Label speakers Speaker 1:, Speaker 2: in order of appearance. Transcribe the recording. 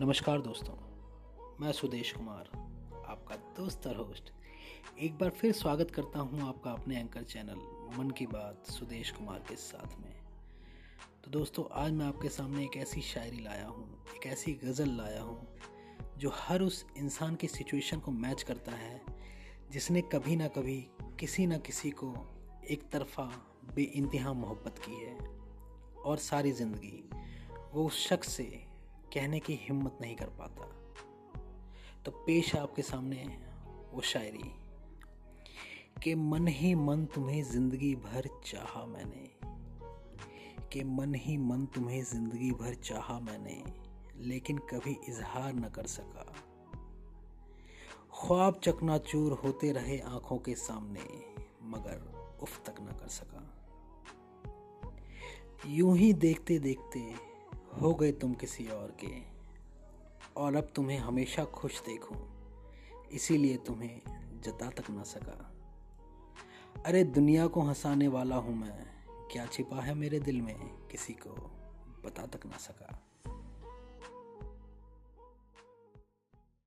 Speaker 1: नमस्कार दोस्तों, मैं सुदेश कुमार, आपका दोस्त और होस्ट एक बार फिर स्वागत करता हूँ आपका अपने एंकर चैनल मन की बात, सुदेश कुमार के साथ में। तो दोस्तों, आज मैं आपके सामने एक ऐसी शायरी लाया हूँ, एक ऐसी गज़ल लाया हूँ, जो हर उस इंसान की सिचुएशन को मैच करता है, जिसने कभी ना कभी, किसी ना किसी को एक तरफा बे मोहब्बत की है, और सारी ज़िंदगी वो उस शख्स से कहने की हिम्मत नहीं कर पाता। तो पेश आपके सामने वो शायरी कि मन ही मन तुम्हें ज़िंदगी भर चाहा मैंने। कि मन ही मन तुम्हें ज़िंदगी भर चाहा मैंने, लेकिन कभी इजहार न कर सका। ख्वाब चकनाचूर होते रहे आँखों के सामने, मगर उफ तक न कर सका। यूँ ही देखते देखते हो गए तुम किसी और के, और अब तुम्हें हमेशा खुश देखूँ। इसीलिए तुम्हें जता तक ना सका। अरे दुनिया को हंसाने वाला हूँ मैं, क्या छिपा है मेरे दिल में किसी को? बता तक ना सका।